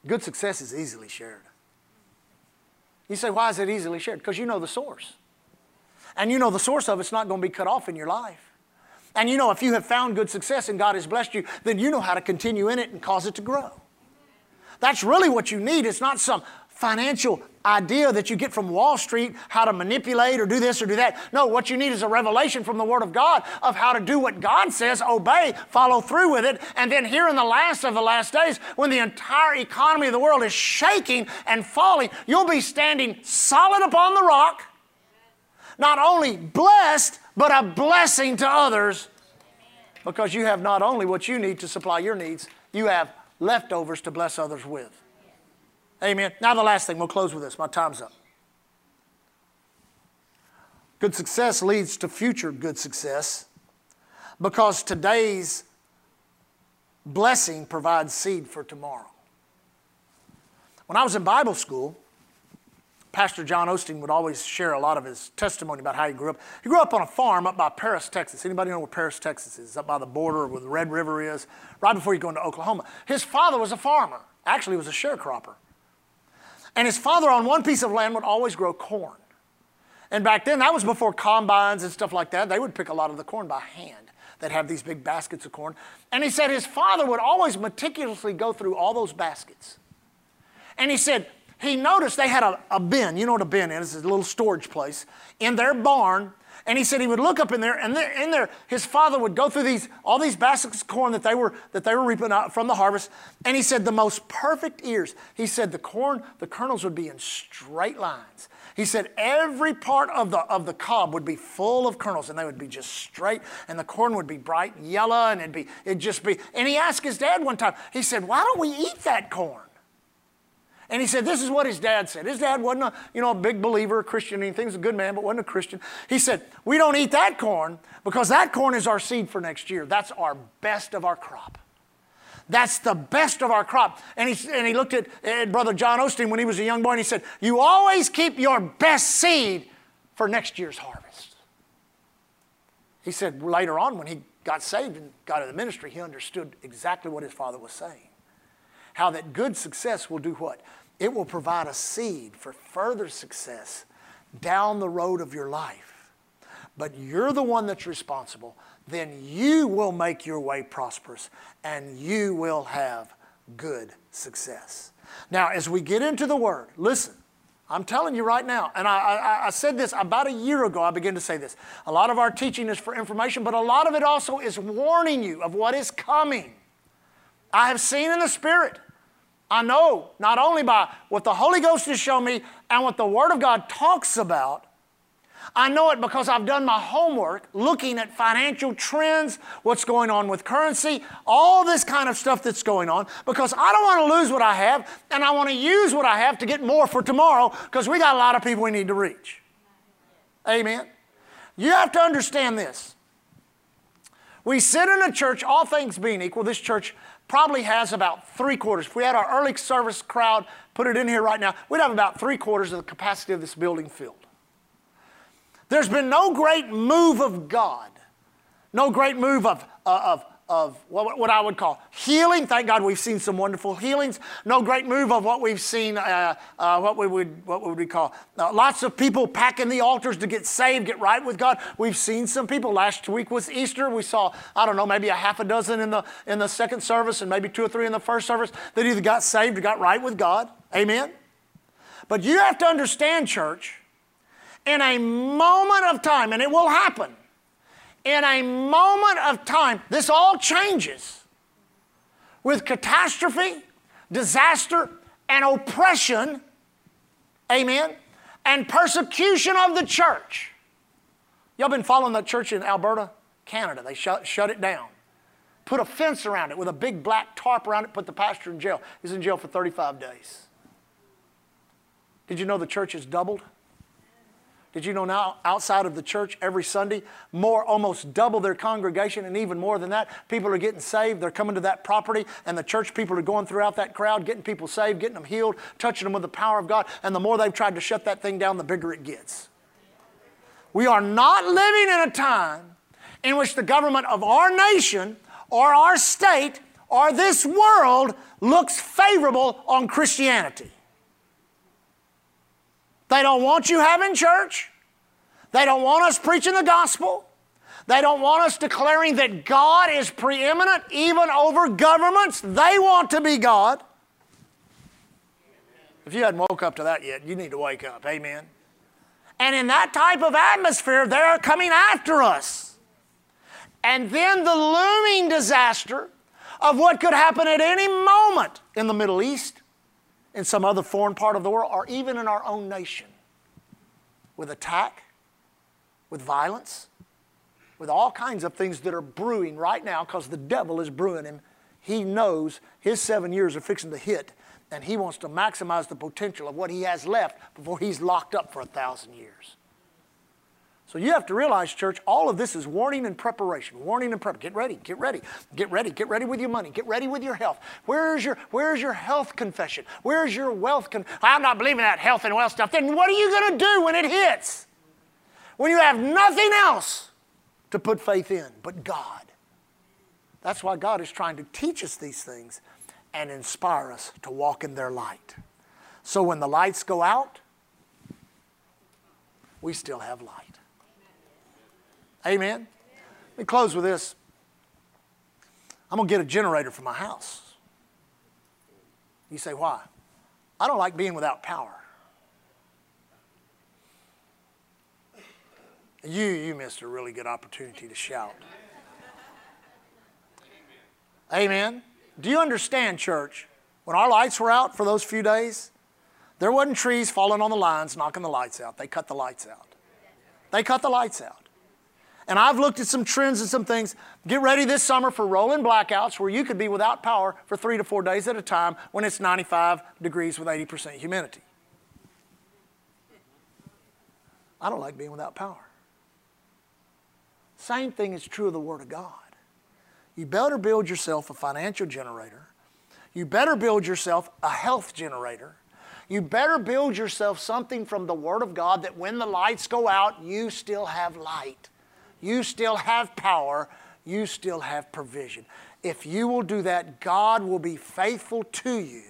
B: Good success is easily shared. You say, why is it easily shared? Because you know the source. And you know the source of it's not going to be cut off in your life. And you know if you have found good success and God has blessed you, then you know how to continue in it and cause it to grow. That's really what you need. It's not some financial idea that you get from Wall Street, how to manipulate or do this or do that. No, what you need is a revelation from the Word of God of how to do what God says, obey, follow through with it. And then here in the last of the last days, when the entire economy of the world is shaking and falling, you'll be standing solid upon the rock, not only blessed, but a blessing to others because you have not only what you need to supply your needs, you have leftovers to bless others with. Amen. Now, the last thing, we'll close with this. My time's up. Good success leads to future good success because today's blessing provides seed for tomorrow. When I was in Bible school, Pastor John Osteen would always share a lot of his testimony about how he grew up. He grew up on a farm up by Paris, Texas. Anybody know where Paris, Texas is? Up by the border where the Red River is, right before you go into Oklahoma. His father was a farmer. Actually, he was a sharecropper. And his father on one piece of land would always grow corn. And back then, that was before combines and stuff like that. They would pick a lot of the corn by hand. They'd have these big baskets of corn. And he said his father would always meticulously go through all those baskets. And he said, he noticed they had a, a bin. You know what a bin is? It's a little storage place in their barn. And he said he would look up in there, and there, in there, his father would go through these all these baskets of corn that they were that they were reaping from the harvest. And he said the most perfect ears. He said the corn, the kernels would be in straight lines. He said every part of the of the cob would be full of kernels, and they would be just straight, and the corn would be bright yellow, and it'd be it'd just be. And he asked his dad one time. He said, "Why don't we eat that corn?" And he said, this is what his dad said. His dad wasn't a, you know, a big believer, a Christian, anything. He was a good man, but wasn't a Christian. He said, we don't eat that corn because that corn is our seed for next year. That's our best of our crop. That's the best of our crop. And he, and he looked at, at Brother John Osteen when he was a young boy and he said, You always keep your best seed for next year's harvest. He said later on when he got saved and got into the ministry, he understood exactly what his father was saying. How that good success will do what? It will provide a seed for further success down the road of your life. But you're the one that's responsible. Then you will make your way prosperous and you will have good success. Now, as we get into the Word, listen, I'm telling you right now, and I, I, I, said this about a year ago, I began to say this. A lot of our teaching is for information, but a lot of it also is warning you of what is coming. I have seen in the Spirit I know not only by what the Holy Ghost has shown me and what the Word of God talks about, I know it because I've done my homework looking at financial trends, what's going on with currency, all this kind of stuff that's going on, because I don't want to lose what I have and I want to use what I have to get more for tomorrow because we got a lot of people we need to reach. Amen. You have to understand this. We sit in a church, all things being equal, this church probably has about three quarters. If we had our early service crowd, put it in here right now, we'd have about three quarters of the capacity of this building filled. There's been no great move of God, no great move of, uh, of of what, I would call healing. Thank God we've seen some wonderful healings. No great move of what we've seen, uh, uh, what, we would, what would we call? Uh, lots of people packing the altars to get saved, get right with God. We've seen some people. Last week was Easter. We saw, I don't know, maybe a half a dozen in the, in the second service and maybe two or three in the first service that either got saved or got right with God. Amen? But you have to understand, church, in a moment of time, and it will happen in a moment of time, this all changes with catastrophe, disaster, and oppression, amen, and persecution of the church. Y'all been following that church in Alberta, Canada. They shut, shut it down. Put a fence around it with a big black tarp around it, put the pastor in jail. He's in jail for 35 days. Did you know the church has doubled? Did you know now outside of the church every Sunday, more almost double their congregation, and even more than that, people are getting saved. They're coming to that property, and the church people are going throughout that crowd, getting people saved, getting them healed, touching them with the power of God. And the more they've tried to shut that thing down, the bigger it gets. We are not living in a time in which the government of our nation or our state or this world looks favorable on Christianity. They don't want you having church. They don't want us preaching the gospel. They don't want us declaring that God is preeminent even over governments. They want to be God. If you hadn't woke up to that yet, you need to wake up. Amen. And in that type of atmosphere, they're coming after us. And then the looming disaster of what could happen at any moment in the Middle East in some other foreign part of the world, or even in our own nation, with attack, with violence, with all kinds of things that are brewing right now because the devil is brewing him. He knows his seven years are fixing to hit, and he wants to maximize the potential of what he has left before he's locked up for a thousand years. So you have to realize, church, all of this is warning and preparation. Warning and prep. Get ready, get ready, get ready, get ready with your money, get ready with your health. Where's your where's your health confession? Where's your wealth con- I'm not believing that health and wealth stuff. Then what are you gonna do when it hits? When you have nothing else to put faith in but God. That's why God is trying to teach us these things and inspire us to walk in their light. So when the lights go out, we still have light. Amen. Let me close with this. I'm going to get a generator for my house. You say, why? I don't like being without power. You, you missed a really good opportunity to shout. Amen. Do you understand, church? When our lights were out for those few days, there wasn't trees falling on the lines knocking the lights out. They cut the lights out. They cut the lights out. And I've looked at some trends and some things. Get ready this summer for rolling blackouts where you could be without power for three to four days at a time when it's 95 degrees with 80% humidity. I don't like being without power. Same thing is true of the Word of God. You better build yourself a financial generator. You better build yourself a health generator. You better build yourself something from the Word of God that when the lights go out, you still have light. You still have power. You still have provision. If you will do that, God will be faithful to you.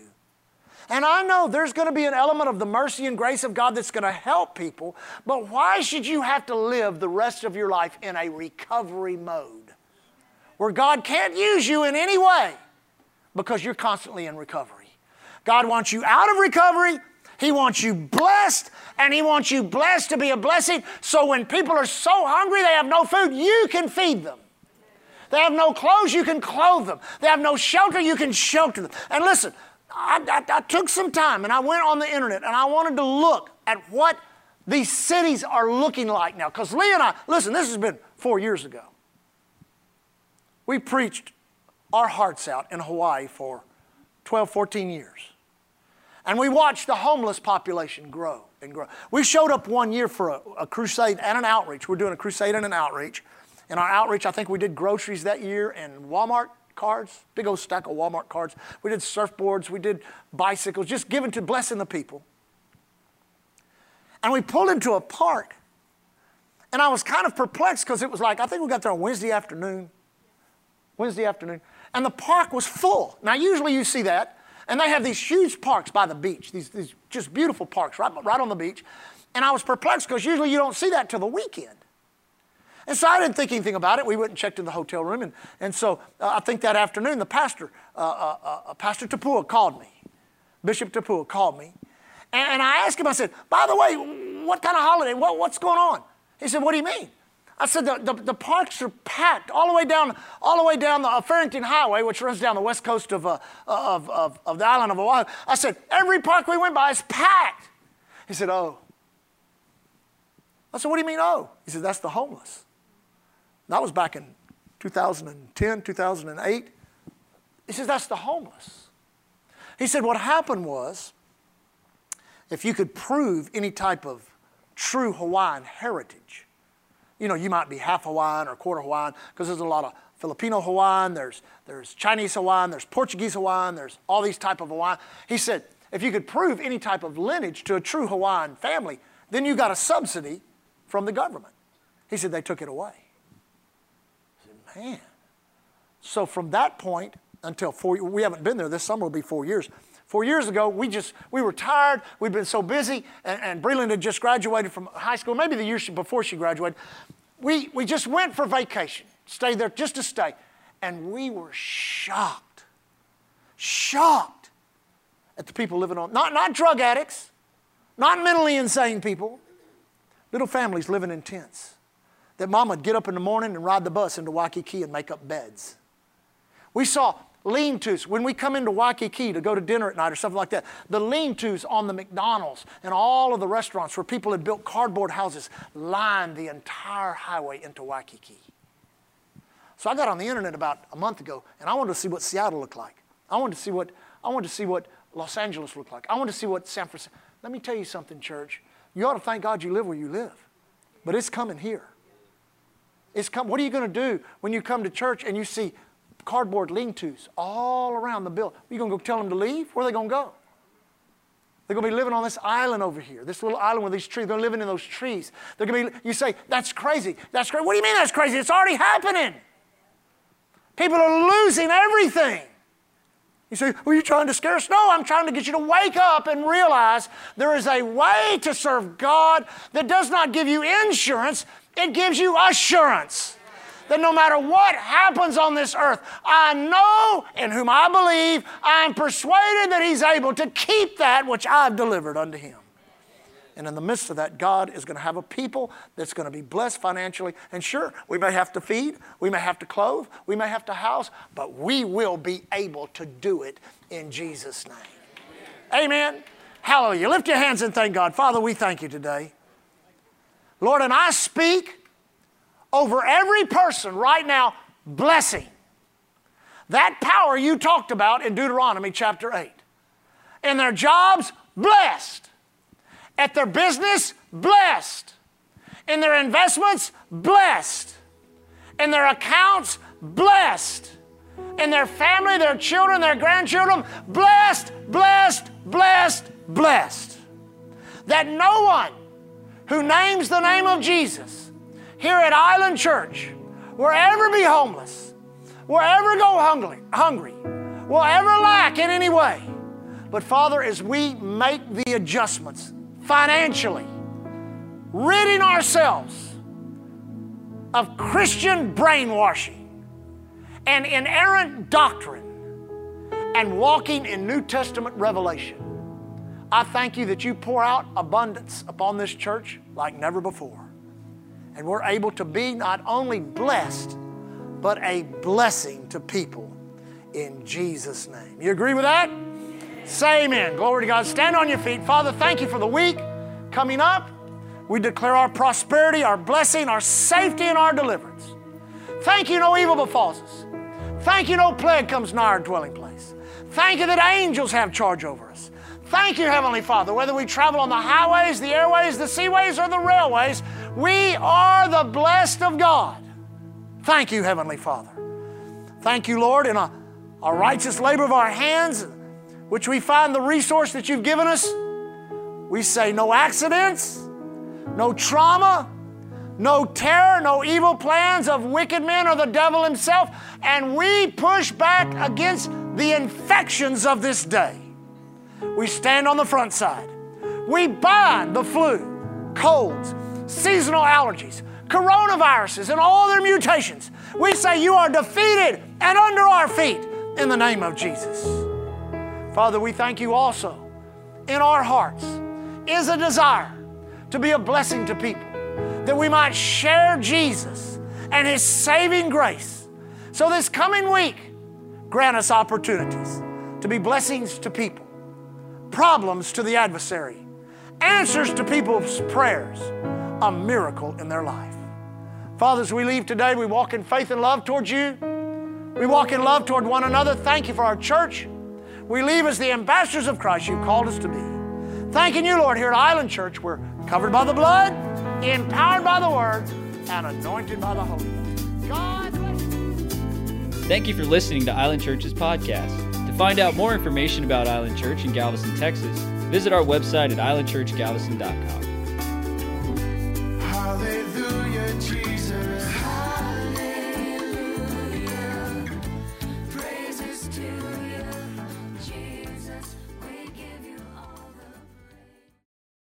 B: And I know there's going to be an element of the mercy and grace of God that's going to help people, but why should you have to live the rest of your life in a recovery mode where God can't use you in any way because you're constantly in recovery? God wants you out of recovery he wants you blessed, and He wants you blessed to be a blessing. So when people are so hungry they have no food, you can feed them. They have no clothes, you can clothe them. They have no shelter, you can shelter them. And listen, I, I, I took some time and I went on the internet and I wanted to look at what these cities are looking like now. Because Lee and I, listen, this has been four years ago. We preached our hearts out in Hawaii for 12, 14 years. And we watched the homeless population grow and grow. We showed up one year for a, a, crusade and an outreach. We're doing a crusade and an outreach. In our outreach, I think we did groceries that year and Walmart cards, big old stack of Walmart cards. We did surfboards, we did bicycles, just giving to blessing the people. And we pulled into a park. And I was kind of perplexed because it was like, I think we got there on Wednesday afternoon. Wednesday afternoon. And the park was full. Now, usually you see that and they have these huge parks by the beach, these, these just beautiful parks right, right on the beach. And I was perplexed because usually you don't see that till the weekend. And so I didn't think anything about it. We went and checked in the hotel room. And, and so uh, I think that afternoon, the pastor, uh, uh, uh, uh Pastor Tapua, called me. Bishop Tapua called me. And, and, I asked him, I said, by the way, what kind of holiday? What, what's going on? He said, what do you mean? I said the, the, the, parks are packed all the way down, all the way down the uh, Farrington Highway, which runs down the west coast of, uh, of, of, of, the island of Oahu. I said, every park we went by is packed. He said, oh. I said, what do you mean, oh? He said, that's the homeless. That was back in 2010, 2008. He says, that's the homeless. He said, what happened was, if you could prove any type of true Hawaiian heritage, you know, you might be half Hawaiian or quarter Hawaiian because there's a lot of Filipino Hawaiian, there's, there's Chinese Hawaiian, there's Portuguese Hawaiian, there's all these type of Hawaiian. He said, if you could prove any type of lineage to a true Hawaiian family, then you got a subsidy from the government. He said, they took it away. I said, man. So from that point until four, we haven't been there, this summer will be four years. Four years ago, we just, we were tired, we'd been so busy, and, and Breland had just graduated from high school, maybe the year she, before she graduated. We, we just went for vacation, stayed there just to stay. And we were shocked, shocked at the people living on, not, not drug addicts, not mentally insane people, little families living in tents. That mom would get up in the morning and ride the bus into Waikiki and make up beds. We saw lean tos. When we come into Waikiki to go to dinner at night or something like that, the lean tos on the McDonald's and all of the restaurants where people had built cardboard houses lined the entire highway into Waikiki. So I got on the internet about a month ago and I wanted to see what Seattle looked like. I wanted to see what, I wanted to see what Los Angeles looked like. I wanted to see what San Francisco. Let me tell you something, church. You ought to thank God you live where you live. But it's coming here. It's come, what are you going to do when you come to church and you see cardboard lean-tos all around the building. You gonna go tell them to leave? Where are they gonna go? They're gonna be living on this island over here, this little island with these trees. They're living in those trees. They're gonna be. You say that's crazy. That's crazy. What do you mean that's crazy? It's already happening. People are losing everything. You say, Are you trying to scare us? No, I'm trying to get you to wake up and realize there is a way to serve God that does not give you insurance, it gives you assurance. That no matter what happens on this earth, I know in whom I believe, I'm persuaded that He's able to keep that which I've delivered unto Him. And in the midst of that, God is going to have a people that's going to be blessed financially. And sure, we may have to feed, we may have to clothe, we may have to house, but we will be able to do it in Jesus' name. Amen. Hallelujah. Lift your hands and thank God. Father, we thank you today. Lord, and I speak over every person right now blessing. That power you talked about in Deuteronomy chapter 8. In their jobs, blessed. At their business, blessed. In their investments, blessed. In their accounts, blessed. In their family, their children, their grandchildren, blessed, blessed, blessed, blessed. That no one who names the name of Jesus here at Island Church will ever be homeless, will ever go hungry, hungry, will ever lack in any way. But Father, as we make the adjustments financially, ridding ourselves of Christian brainwashing and inerrant doctrine and walking in New Testament revelation, I thank you that you pour out abundance upon this church like never before. And we're able to be not only blessed, but a blessing to people in Jesus' name. You agree with that? Say amen. Glory to God. Stand on your feet. Father, thank you for the week coming up. We declare our prosperity, our blessing, our safety, and our deliverance. Thank you, no evil befalls us. Thank you, no plague comes nigh our dwelling place. Thank you that angels have charge over us. Thank you, Heavenly Father. Whether we travel on the highways, the airways, the seaways, or the railways, we are the blessed of God. Thank you, Heavenly Father. Thank you, Lord, in a, a righteous labor of our hands, which we find the resource that you've given us. We say no accidents, no trauma, no terror, no evil plans of wicked men or the devil himself, and we push back against the infections of this day. We stand on the front side. We bind the flu, colds, seasonal allergies, coronaviruses, and all their mutations. We say you are defeated and under our feet in the name of Jesus. Father, we thank you also. In our hearts is a desire to be a blessing to people, that we might share Jesus and His saving grace. So, this coming week, grant us opportunities to be blessings to people problems to the adversary, answers to people's prayers, a miracle in their life. Father, as we leave today, we walk in faith and love towards you. We walk in love toward one another. Thank you for our church. We leave as the ambassadors of Christ you called us to be. Thanking you, Lord, here at Island Church, we're covered by the blood, empowered by the word, and anointed by the Holy Ghost. God bless you.
A: Thank you for listening to Island Church's podcast. To find out more information about Island Church in Galveston, Texas, visit our website at islandchurchgalveston.com. Hallelujah, Jesus.